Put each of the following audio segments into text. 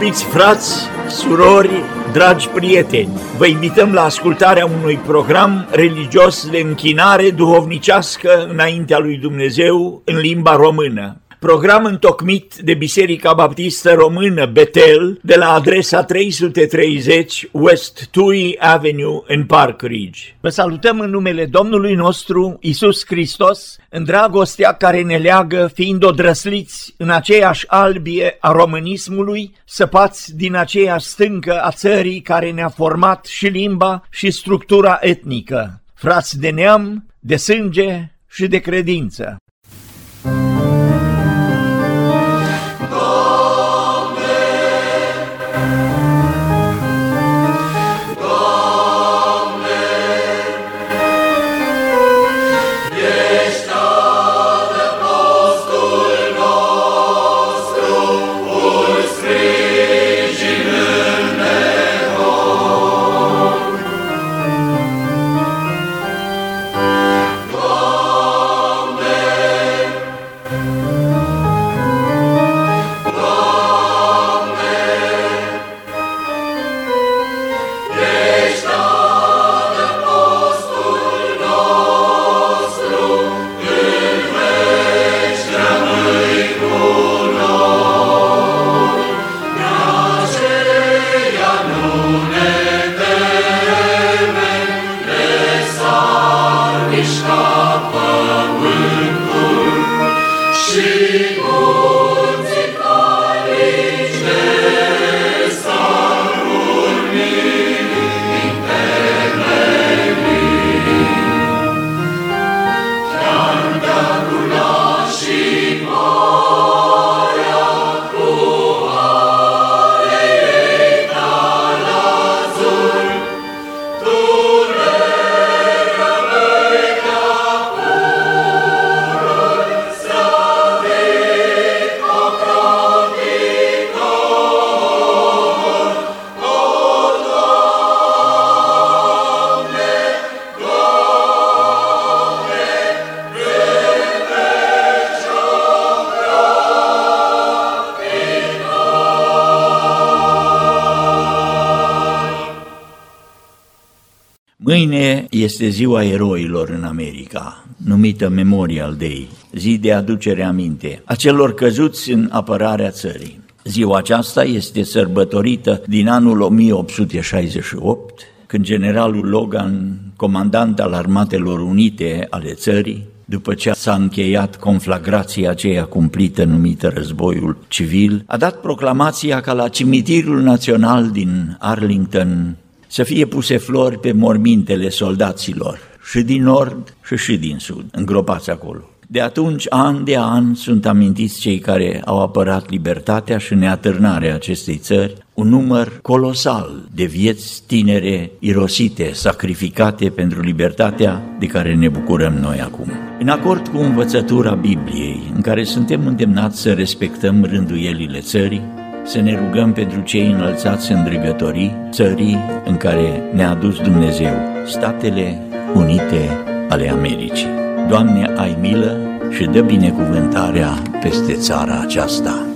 Iubiți frați, surori, dragi prieteni, vă invităm la ascultarea unui program religios de închinare duhovnicească înaintea lui Dumnezeu în limba română program întocmit de Biserica Baptistă Română Betel de la adresa 330 West Tui Avenue în Park Ridge. Vă salutăm în numele Domnului nostru Isus Hristos, în dragostea care ne leagă, fiind odrăsliți în aceeași albie a românismului, săpați din aceeași stâncă a țării care ne-a format și limba și structura etnică, frați de neam, de sânge și de credință. Mâine este ziua eroilor în America, numită Memorial Day, zi de aducere aminte a celor căzuți în apărarea țării. Ziua aceasta este sărbătorită din anul 1868, când generalul Logan, comandant al Armatelor Unite ale țării, după ce s-a încheiat conflagrația aceea cumplită numită războiul civil, a dat proclamația ca la cimitirul național din Arlington să fie puse flori pe mormintele soldaților, și din nord și și din sud, îngropați acolo. De atunci, an de an, sunt amintiți cei care au apărat libertatea și neatârnarea acestei țări, un număr colosal de vieți tinere irosite, sacrificate pentru libertatea de care ne bucurăm noi acum. În acord cu învățătura Bibliei, în care suntem îndemnați să respectăm rânduielile țării, să ne rugăm pentru cei înălțați în drăgătorii țării în care ne-a dus Dumnezeu, Statele Unite ale Americii. Doamne, ai milă și dă binecuvântarea peste țara aceasta.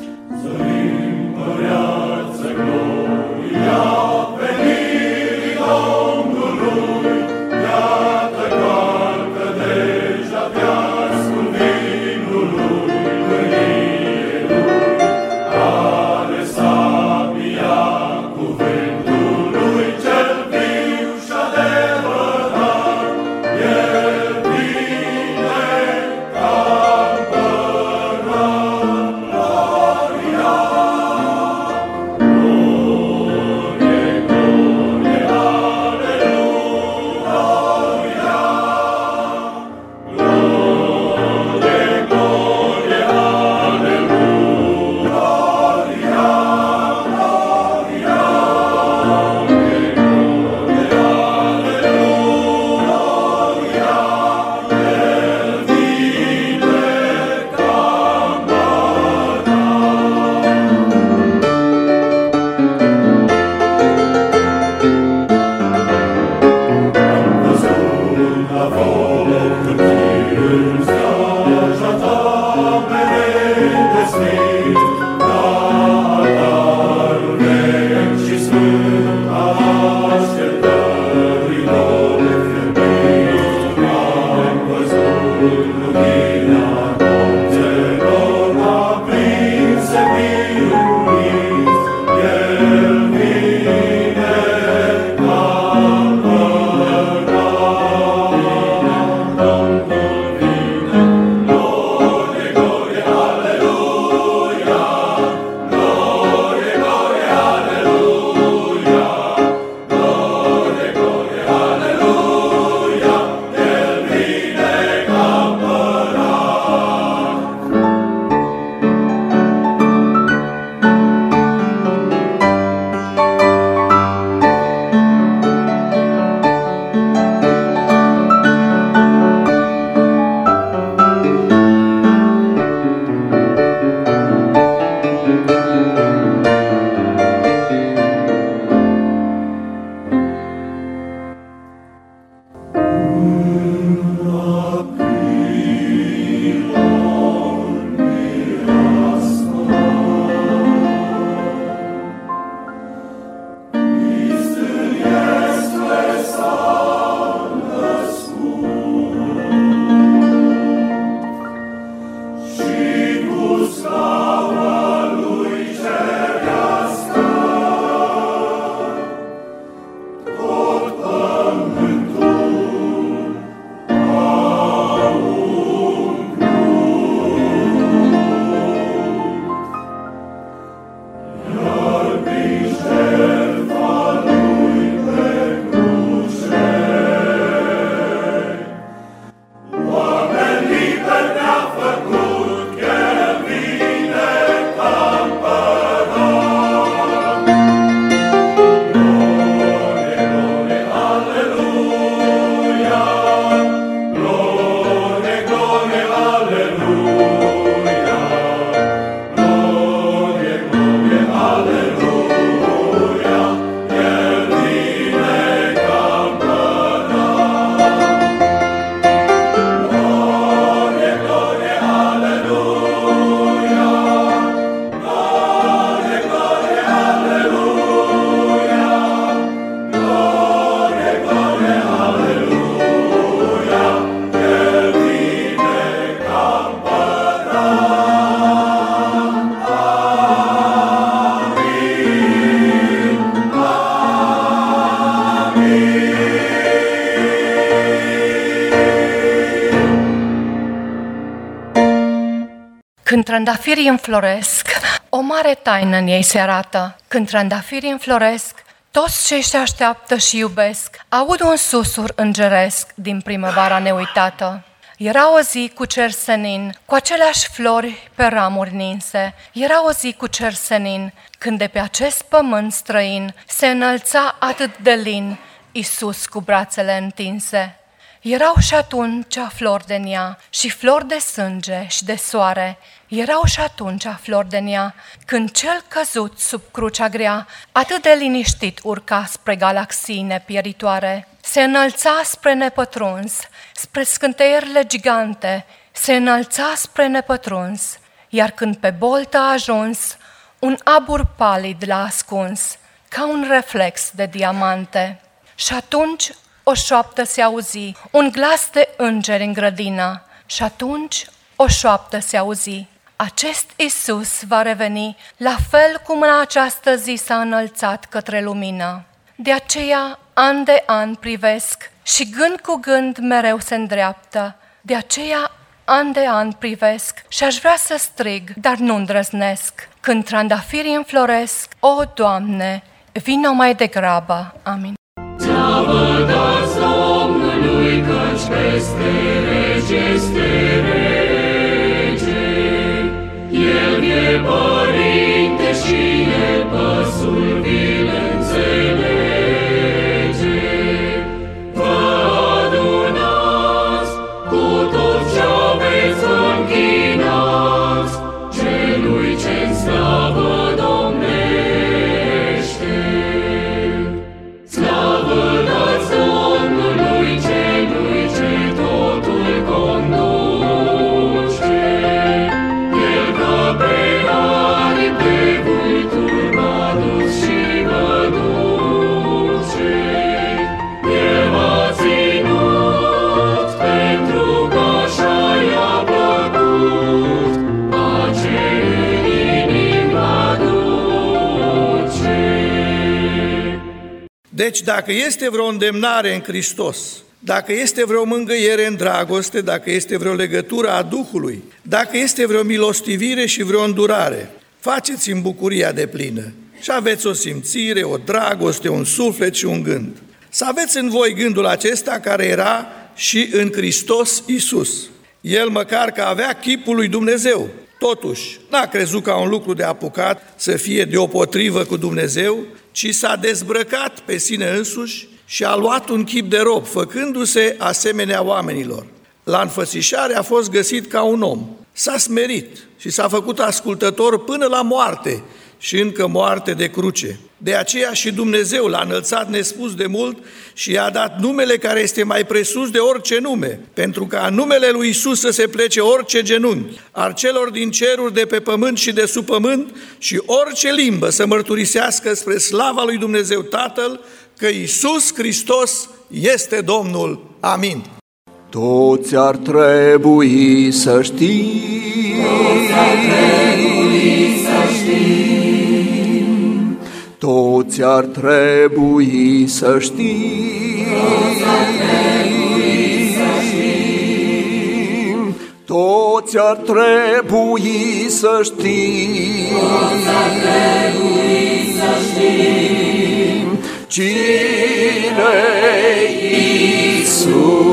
Când trandafirii înfloresc, o mare taină în ei se arată. Când trandafirii înfloresc, toți cei se așteaptă și iubesc aud un susur îngeresc din primăvara neuitată. Era o zi cu cer senin, cu aceleași flori pe ramuri ninse. Era o zi cu cer senin, când de pe acest pământ străin se înălța atât de lin Isus cu brațele întinse. Erau și atunci flori de ea și flori de sânge și de soare. Erau și atunci flori de ea când cel căzut sub crucea grea atât de liniștit urca spre galaxii nepieritoare. Se înălța spre nepătruns, spre scânteierile gigante, se înălța spre nepătruns, iar când pe boltă a ajuns, un abur palid l-a ascuns, ca un reflex de diamante. Și atunci o șoaptă se auzi, un glas de îngeri în grădină. Și atunci o șoaptă se auzi. Acest Isus va reveni, la fel cum în această zi s-a înălțat către lumină. De aceea, an de an privesc și gând cu gând mereu se îndreaptă. De aceea, an de an privesc și aș vrea să strig, dar nu îndrăznesc. Când trandafirii înfloresc, o, Doamne, vină mai degrabă. Amin. Slavă dați Domnului, căci peste rege este rege. El e părinte și el păsul dacă este vreo îndemnare în Hristos, dacă este vreo mângâiere în dragoste, dacă este vreo legătură a Duhului, dacă este vreo milostivire și vreo îndurare, faceți în bucuria de plină și aveți o simțire, o dragoste, un suflet și un gând. Să aveți în voi gândul acesta care era și în Hristos Isus. El măcar că avea chipul lui Dumnezeu, totuși n-a crezut ca un lucru de apucat să fie deopotrivă cu Dumnezeu, ci s-a dezbrăcat pe sine însuși și a luat un chip de rob, făcându-se asemenea oamenilor. La înfățișare a fost găsit ca un om. S-a smerit și s-a făcut ascultător până la moarte și încă moarte de cruce. De aceea și Dumnezeu l-a înălțat nespus de mult și i-a dat numele care este mai presus de orice nume, pentru ca în numele lui Isus să se plece orice genunchi, al celor din ceruri, de pe pământ și de sub pământ, și orice limbă să mărturisească spre slava lui Dumnezeu Tatăl că Isus Hristos este Domnul. Amin. Toți ar trebui să știi, toți ar trebui să știm, toți ar trebui să știm, toți ar trebui să știm, cine Iisus.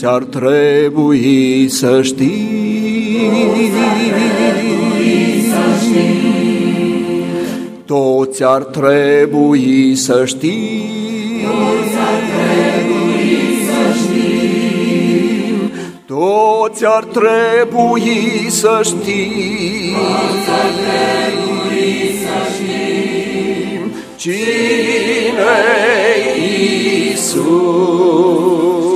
Ți-ar trebui să știi, toți ar trebui să știi, toți ar trebui să știi, toți ar trebui să știi, Cine Iisus?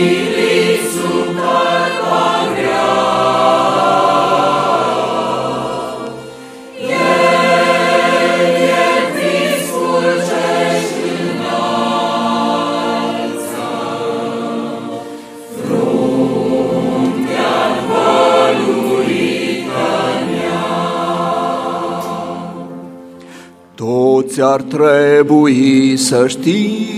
you. Toți ar trebui să știi.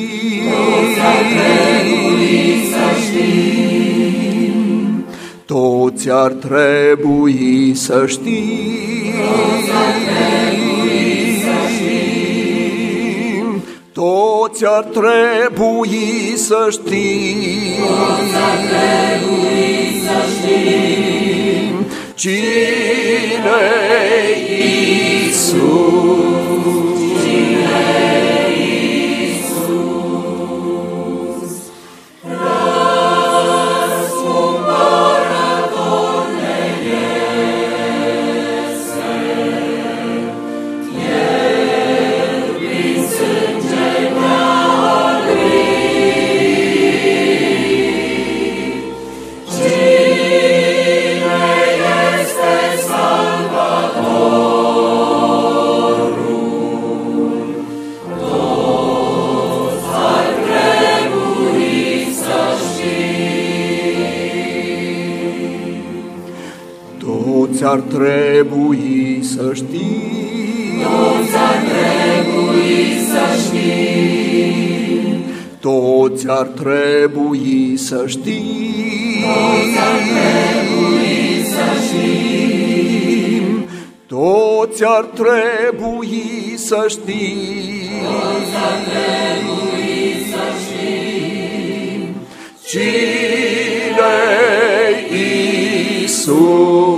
Toți ar trebui să știi. Toți ar trebui să știi. Cine Iisus? Toți ar trebui să știi. Toți ar trebui să știi. Cine Iisus?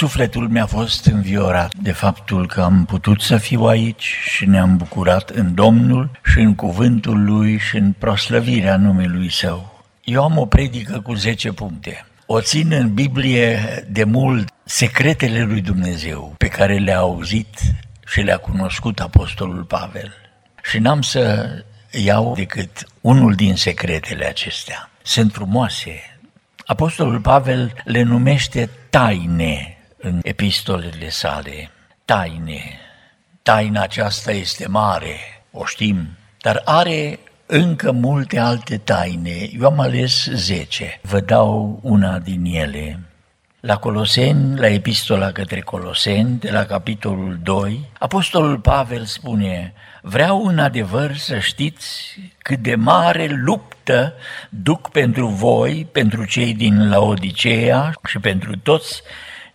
Sufletul mi-a fost înviorat de faptul că am putut să fiu aici și ne-am bucurat în Domnul și în cuvântul Lui și în proslăvirea numelui Său. Eu am o predică cu 10 puncte. O țin în Biblie de mult secretele lui Dumnezeu pe care le-a auzit și le-a cunoscut Apostolul Pavel. Și n-am să iau decât unul din secretele acestea. Sunt frumoase. Apostolul Pavel le numește taine în epistolele sale. Taine. Taina aceasta este mare, o știm, dar are încă multe alte taine. Eu am ales zece. Vă dau una din ele. La Coloseni, la epistola către Coloseni, de la capitolul 2, Apostolul Pavel spune, vreau în adevăr să știți cât de mare luptă duc pentru voi, pentru cei din Laodicea și pentru toți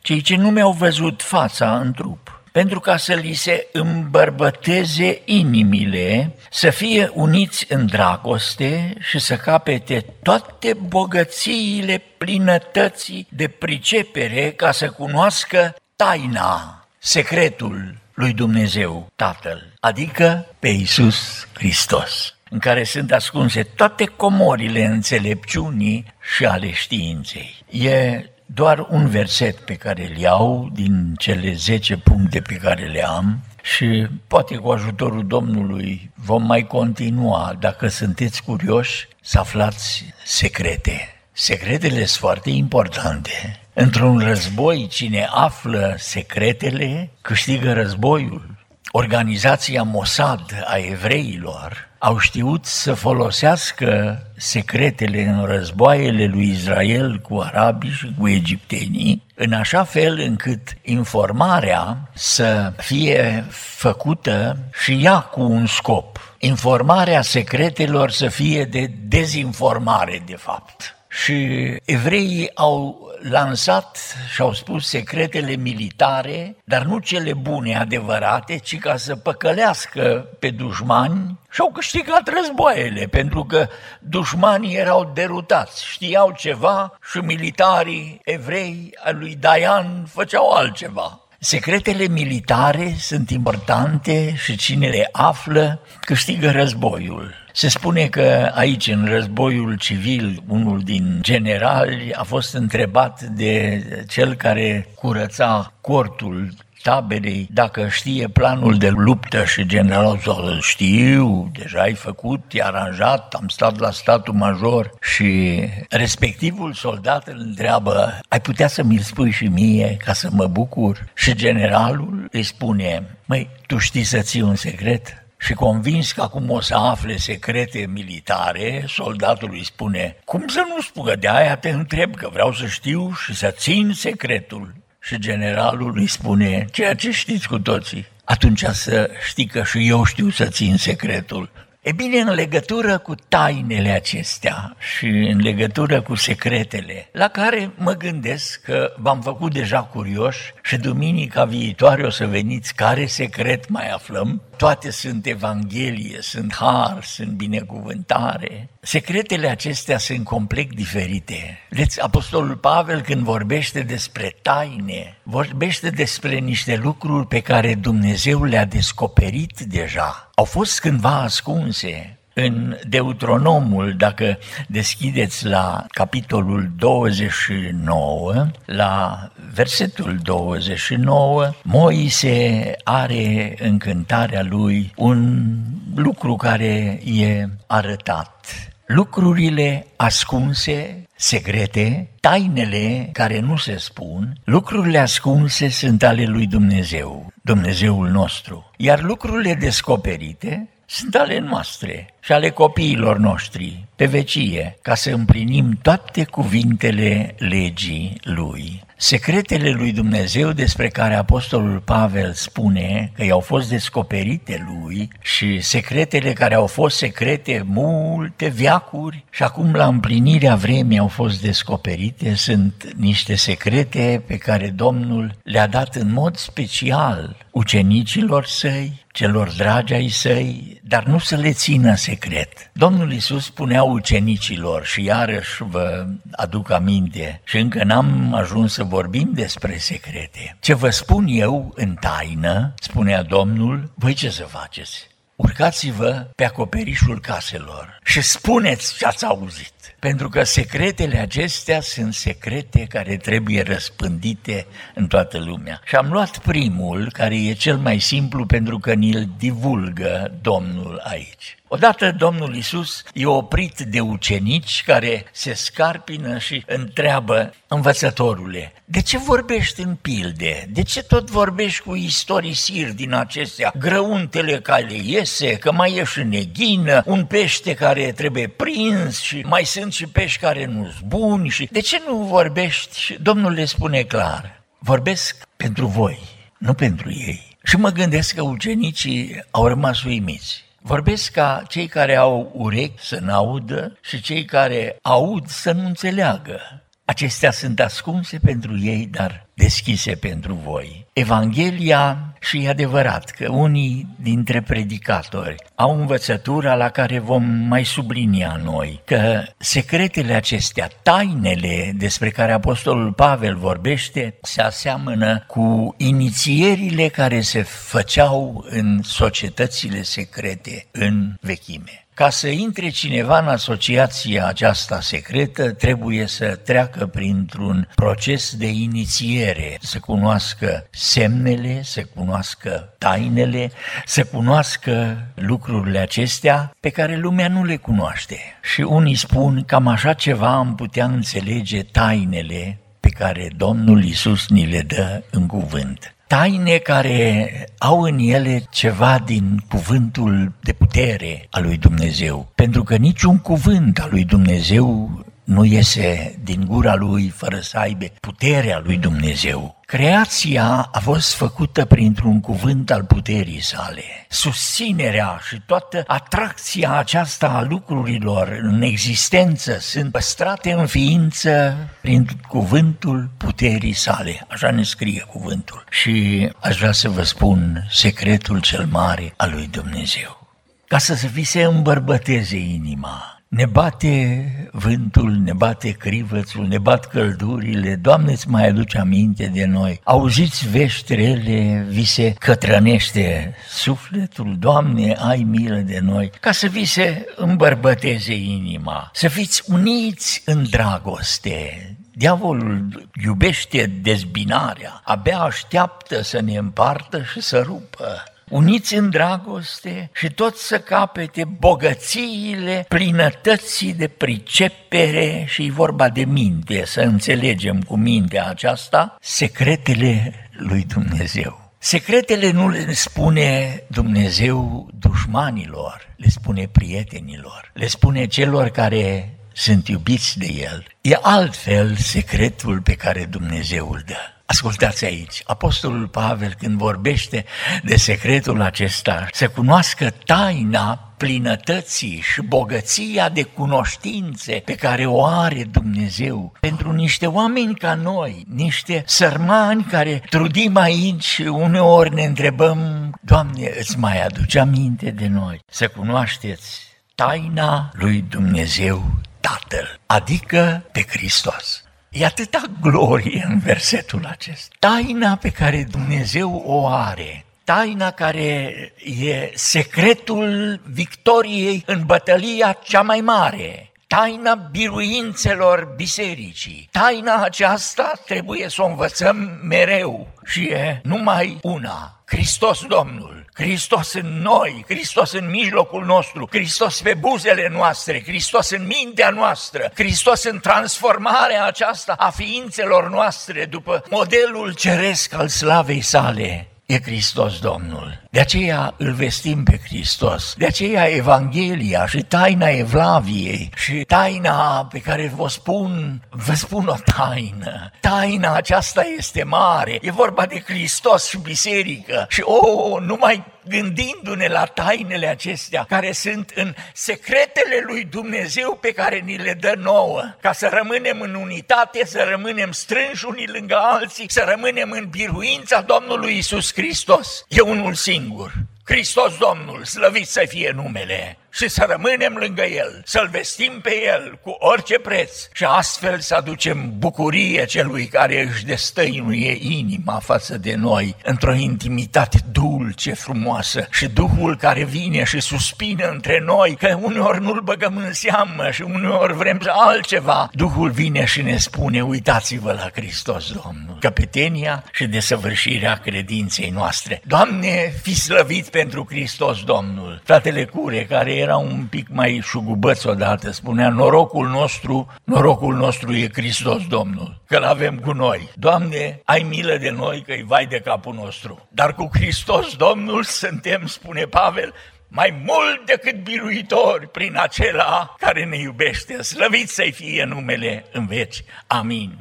cei ce nu mi-au văzut fața în trup, pentru ca să li se îmbărbăteze inimile, să fie uniți în dragoste și să capete toate bogățiile plinătății de pricepere ca să cunoască taina, secretul lui Dumnezeu Tatăl, adică pe Iisus Hristos în care sunt ascunse toate comorile înțelepciunii și ale științei. E doar un verset pe care îl iau din cele 10 puncte pe care le am și poate cu ajutorul Domnului vom mai continua, dacă sunteți curioși, să aflați secrete. Secretele sunt foarte importante. Într-un război, cine află secretele, câștigă războiul. Organizația Mossad a evreilor au știut să folosească secretele în războaiele lui Israel cu arabii și cu egiptenii, în așa fel încât informarea să fie făcută și ea cu un scop. Informarea secretelor să fie de dezinformare, de fapt. Și evreii au lansat și au spus secretele militare, dar nu cele bune, adevărate, ci ca să păcălească pe dușmani și au câștigat războaiele, pentru că dușmanii erau derutați, știau ceva și militarii evrei al lui Dayan făceau altceva. Secretele militare sunt importante și cine le află câștigă războiul. Se spune că aici, în războiul civil, unul din generali a fost întrebat de cel care curăța cortul taberei, dacă știe planul de luptă și generalul zis, știu, deja ai făcut, e aranjat, am stat la statul major și respectivul soldat îl întreabă, ai putea să mi-l spui și mie ca să mă bucur? Și generalul îi spune, măi, tu știi să ții un secret? Și convins că acum o să afle secrete militare, soldatul îi spune, cum să nu spună, de aia te întreb că vreau să știu și să țin secretul. Și generalul îi spune, ceea ce știți cu toții, atunci să știi că și eu știu să țin secretul. E bine, în legătură cu tainele acestea și în legătură cu secretele, la care mă gândesc că v-am făcut deja curioși și duminica viitoare o să veniți care secret mai aflăm, toate sunt evanghelie, sunt har, sunt binecuvântare. Secretele acestea sunt complet diferite. Vedeți, Apostolul Pavel când vorbește despre taine, vorbește despre niște lucruri pe care Dumnezeu le-a descoperit deja. Au fost cândva ascunse, în Deuteronomul, dacă deschideți la capitolul 29, la versetul 29, Moise are în cântarea lui un lucru care e arătat. Lucrurile ascunse, secrete, tainele care nu se spun, lucrurile ascunse sunt ale lui Dumnezeu, Dumnezeul nostru. Iar lucrurile descoperite sunt ale noastre și ale copiilor noștri pe vecie, ca să împlinim toate cuvintele legii Lui. Secretele lui Dumnezeu despre care Apostolul Pavel spune că i-au fost descoperite lui și secretele care au fost secrete multe viacuri și acum la împlinirea vremii au fost descoperite sunt niște secrete pe care Domnul le-a dat în mod special ucenicilor săi, celor dragi ai săi, dar nu să le țină secret. Domnul Isus spunea ucenicilor și iarăși vă aduc aminte și încă n-am ajuns să vorbim despre secrete. Ce vă spun eu în taină, spunea Domnul, voi ce să faceți? Urcați-vă pe acoperișul caselor și spuneți ce ați auzit. Pentru că secretele acestea sunt secrete care trebuie răspândite în toată lumea. Și am luat primul, care e cel mai simplu pentru că ni-l divulgă Domnul aici. Odată Domnul Isus e oprit de ucenici care se scarpină și întreabă, învățătorule, de ce vorbești în pilde? De ce tot vorbești cu istorisiri din acestea? Grăuntele care iese, că mai ieși neghină, un pește care trebuie prins și mai sunt și pești care nu-s buni și de ce nu vorbești? Și Domnul le spune clar, vorbesc pentru voi, nu pentru ei. Și mă gândesc că ucenicii au rămas uimiți. Vorbesc ca cei care au urechi să n-audă și cei care aud să nu înțeleagă. Acestea sunt ascunse pentru ei, dar deschise pentru voi. Evanghelia, și e adevărat că unii dintre predicatori au învățătura la care vom mai sublinia noi, că secretele acestea, tainele despre care Apostolul Pavel vorbește, se aseamănă cu inițierile care se făceau în societățile secrete în vechime. Ca să intre cineva în asociația aceasta secretă, trebuie să treacă printr-un proces de inițiere, să cunoască semnele, să cunoască tainele, să cunoască lucrurile acestea pe care lumea nu le cunoaște. Și unii spun cam așa ceva am putea înțelege tainele pe care Domnul Isus ni le dă în cuvânt taine care au în ele ceva din cuvântul de putere al lui Dumnezeu. Pentru că niciun cuvânt al lui Dumnezeu nu iese din gura lui fără să aibă puterea lui Dumnezeu. Creația a fost făcută printr-un cuvânt al puterii sale. Susținerea și toată atracția aceasta a lucrurilor în existență sunt păstrate în ființă prin cuvântul puterii sale. Așa ne scrie cuvântul. Și aș vrea să vă spun secretul cel mare al lui Dumnezeu. Ca să vi se îmbărbăteze inima, ne bate vântul, ne bate crivățul, ne bat căldurile, Doamne îți mai aduce aminte de noi. Auziți veștrele, vi se cătrănește sufletul, Doamne ai milă de noi, ca să vi se îmbărbăteze inima, să fiți uniți în dragoste, Diavolul iubește dezbinarea, abia așteaptă să ne împartă și să rupă uniți în dragoste și tot să capete bogățiile plinătății de pricepere și vorba de minte, să înțelegem cu mintea aceasta secretele lui Dumnezeu. Secretele nu le spune Dumnezeu dușmanilor, le spune prietenilor, le spune celor care sunt iubiți de El. E altfel secretul pe care Dumnezeu îl dă. Ascultați aici, Apostolul Pavel când vorbește de secretul acesta, să cunoască taina plinătății și bogăția de cunoștințe pe care o are Dumnezeu pentru niște oameni ca noi, niște sărmani care trudim aici și uneori ne întrebăm, Doamne, îți mai aduce aminte de noi? Să cunoașteți taina lui Dumnezeu Tatăl, adică pe Hristos. E atâta glorie în versetul acesta. Taina pe care Dumnezeu o are, taina care e secretul victoriei în bătălia cea mai mare, taina biruințelor bisericii. Taina aceasta trebuie să o învățăm mereu și e numai una, Hristos Domnul. Hristos în noi, Hristos în mijlocul nostru, Hristos pe buzele noastre, Hristos în mintea noastră, Hristos în transformarea aceasta a ființelor noastre după modelul ceresc al slavei sale e Hristos Domnul. De aceea îl vestim pe Hristos. De aceea Evanghelia și taina Evlaviei și taina pe care vă spun, vă spun o taină. Taina aceasta este mare. E vorba de Hristos și biserică. Și oh, numai gândindu-ne la tainele acestea care sunt în secretele lui Dumnezeu pe care ni le dă nouă, ca să rămânem în unitate, să rămânem strânși unii lângă alții, să rămânem în biruința Domnului Isus Hristos. E unul singur. Hristos Domnul, slăvit să fie numele! Și să rămânem lângă El, să-L vestim pe El cu orice preț și astfel să aducem bucurie celui care își destăinuie inima față de noi într-o intimitate dulce, frumoasă și Duhul care vine și suspină între noi, că uneori nu-L băgăm în seamă și uneori vrem altceva. Duhul vine și ne spune, uitați-vă la Hristos Domnul, căpetenia și desăvârșirea credinței noastre. Doamne, fi slăvit pentru Hristos Domnul. Fratele Cure, care era un pic mai șugubăț odată, spunea, norocul nostru, norocul nostru e Hristos Domnul, că-L avem cu noi. Doamne, ai milă de noi că-i vai de capul nostru. Dar cu Hristos Domnul suntem, spune Pavel, mai mult decât biruitori prin acela care ne iubește. Slăvit să-i fie numele în veci. Amin.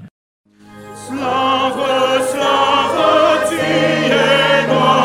Slavă, slavă ție, Doamne,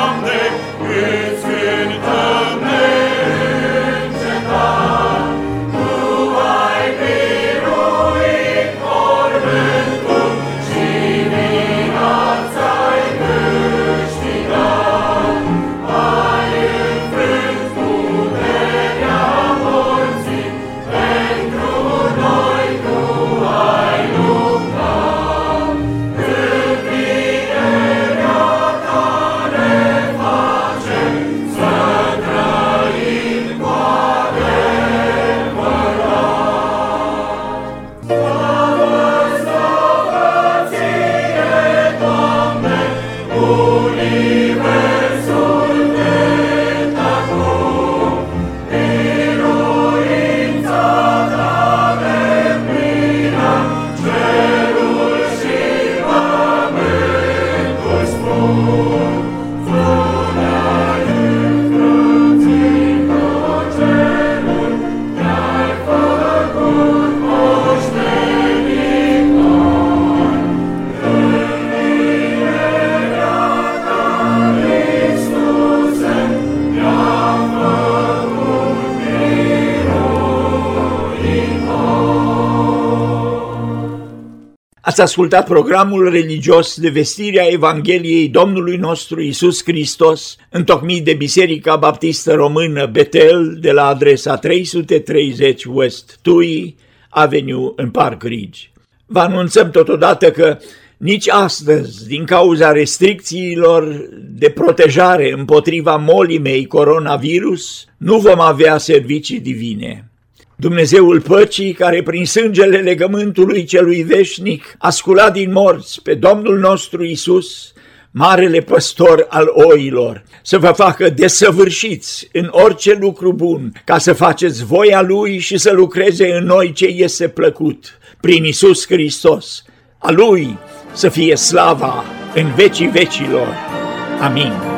Ați ascultat programul religios de vestirea Evangheliei Domnului nostru Isus Hristos, întocmit de Biserica Baptistă Română Betel de la adresa 330 West Tui Avenue în Park Ridge. Vă anunțăm totodată că nici astăzi, din cauza restricțiilor de protejare împotriva molimei coronavirus, nu vom avea servicii divine. Dumnezeul păcii, care prin sângele legământului celui veșnic a sculat din morți pe Domnul nostru Isus, marele păstor al oilor, să vă facă desăvârșiți în orice lucru bun, ca să faceți voia Lui și să lucreze în noi ce este plăcut, prin Isus Hristos. A Lui să fie slava în vecii vecilor. Amin.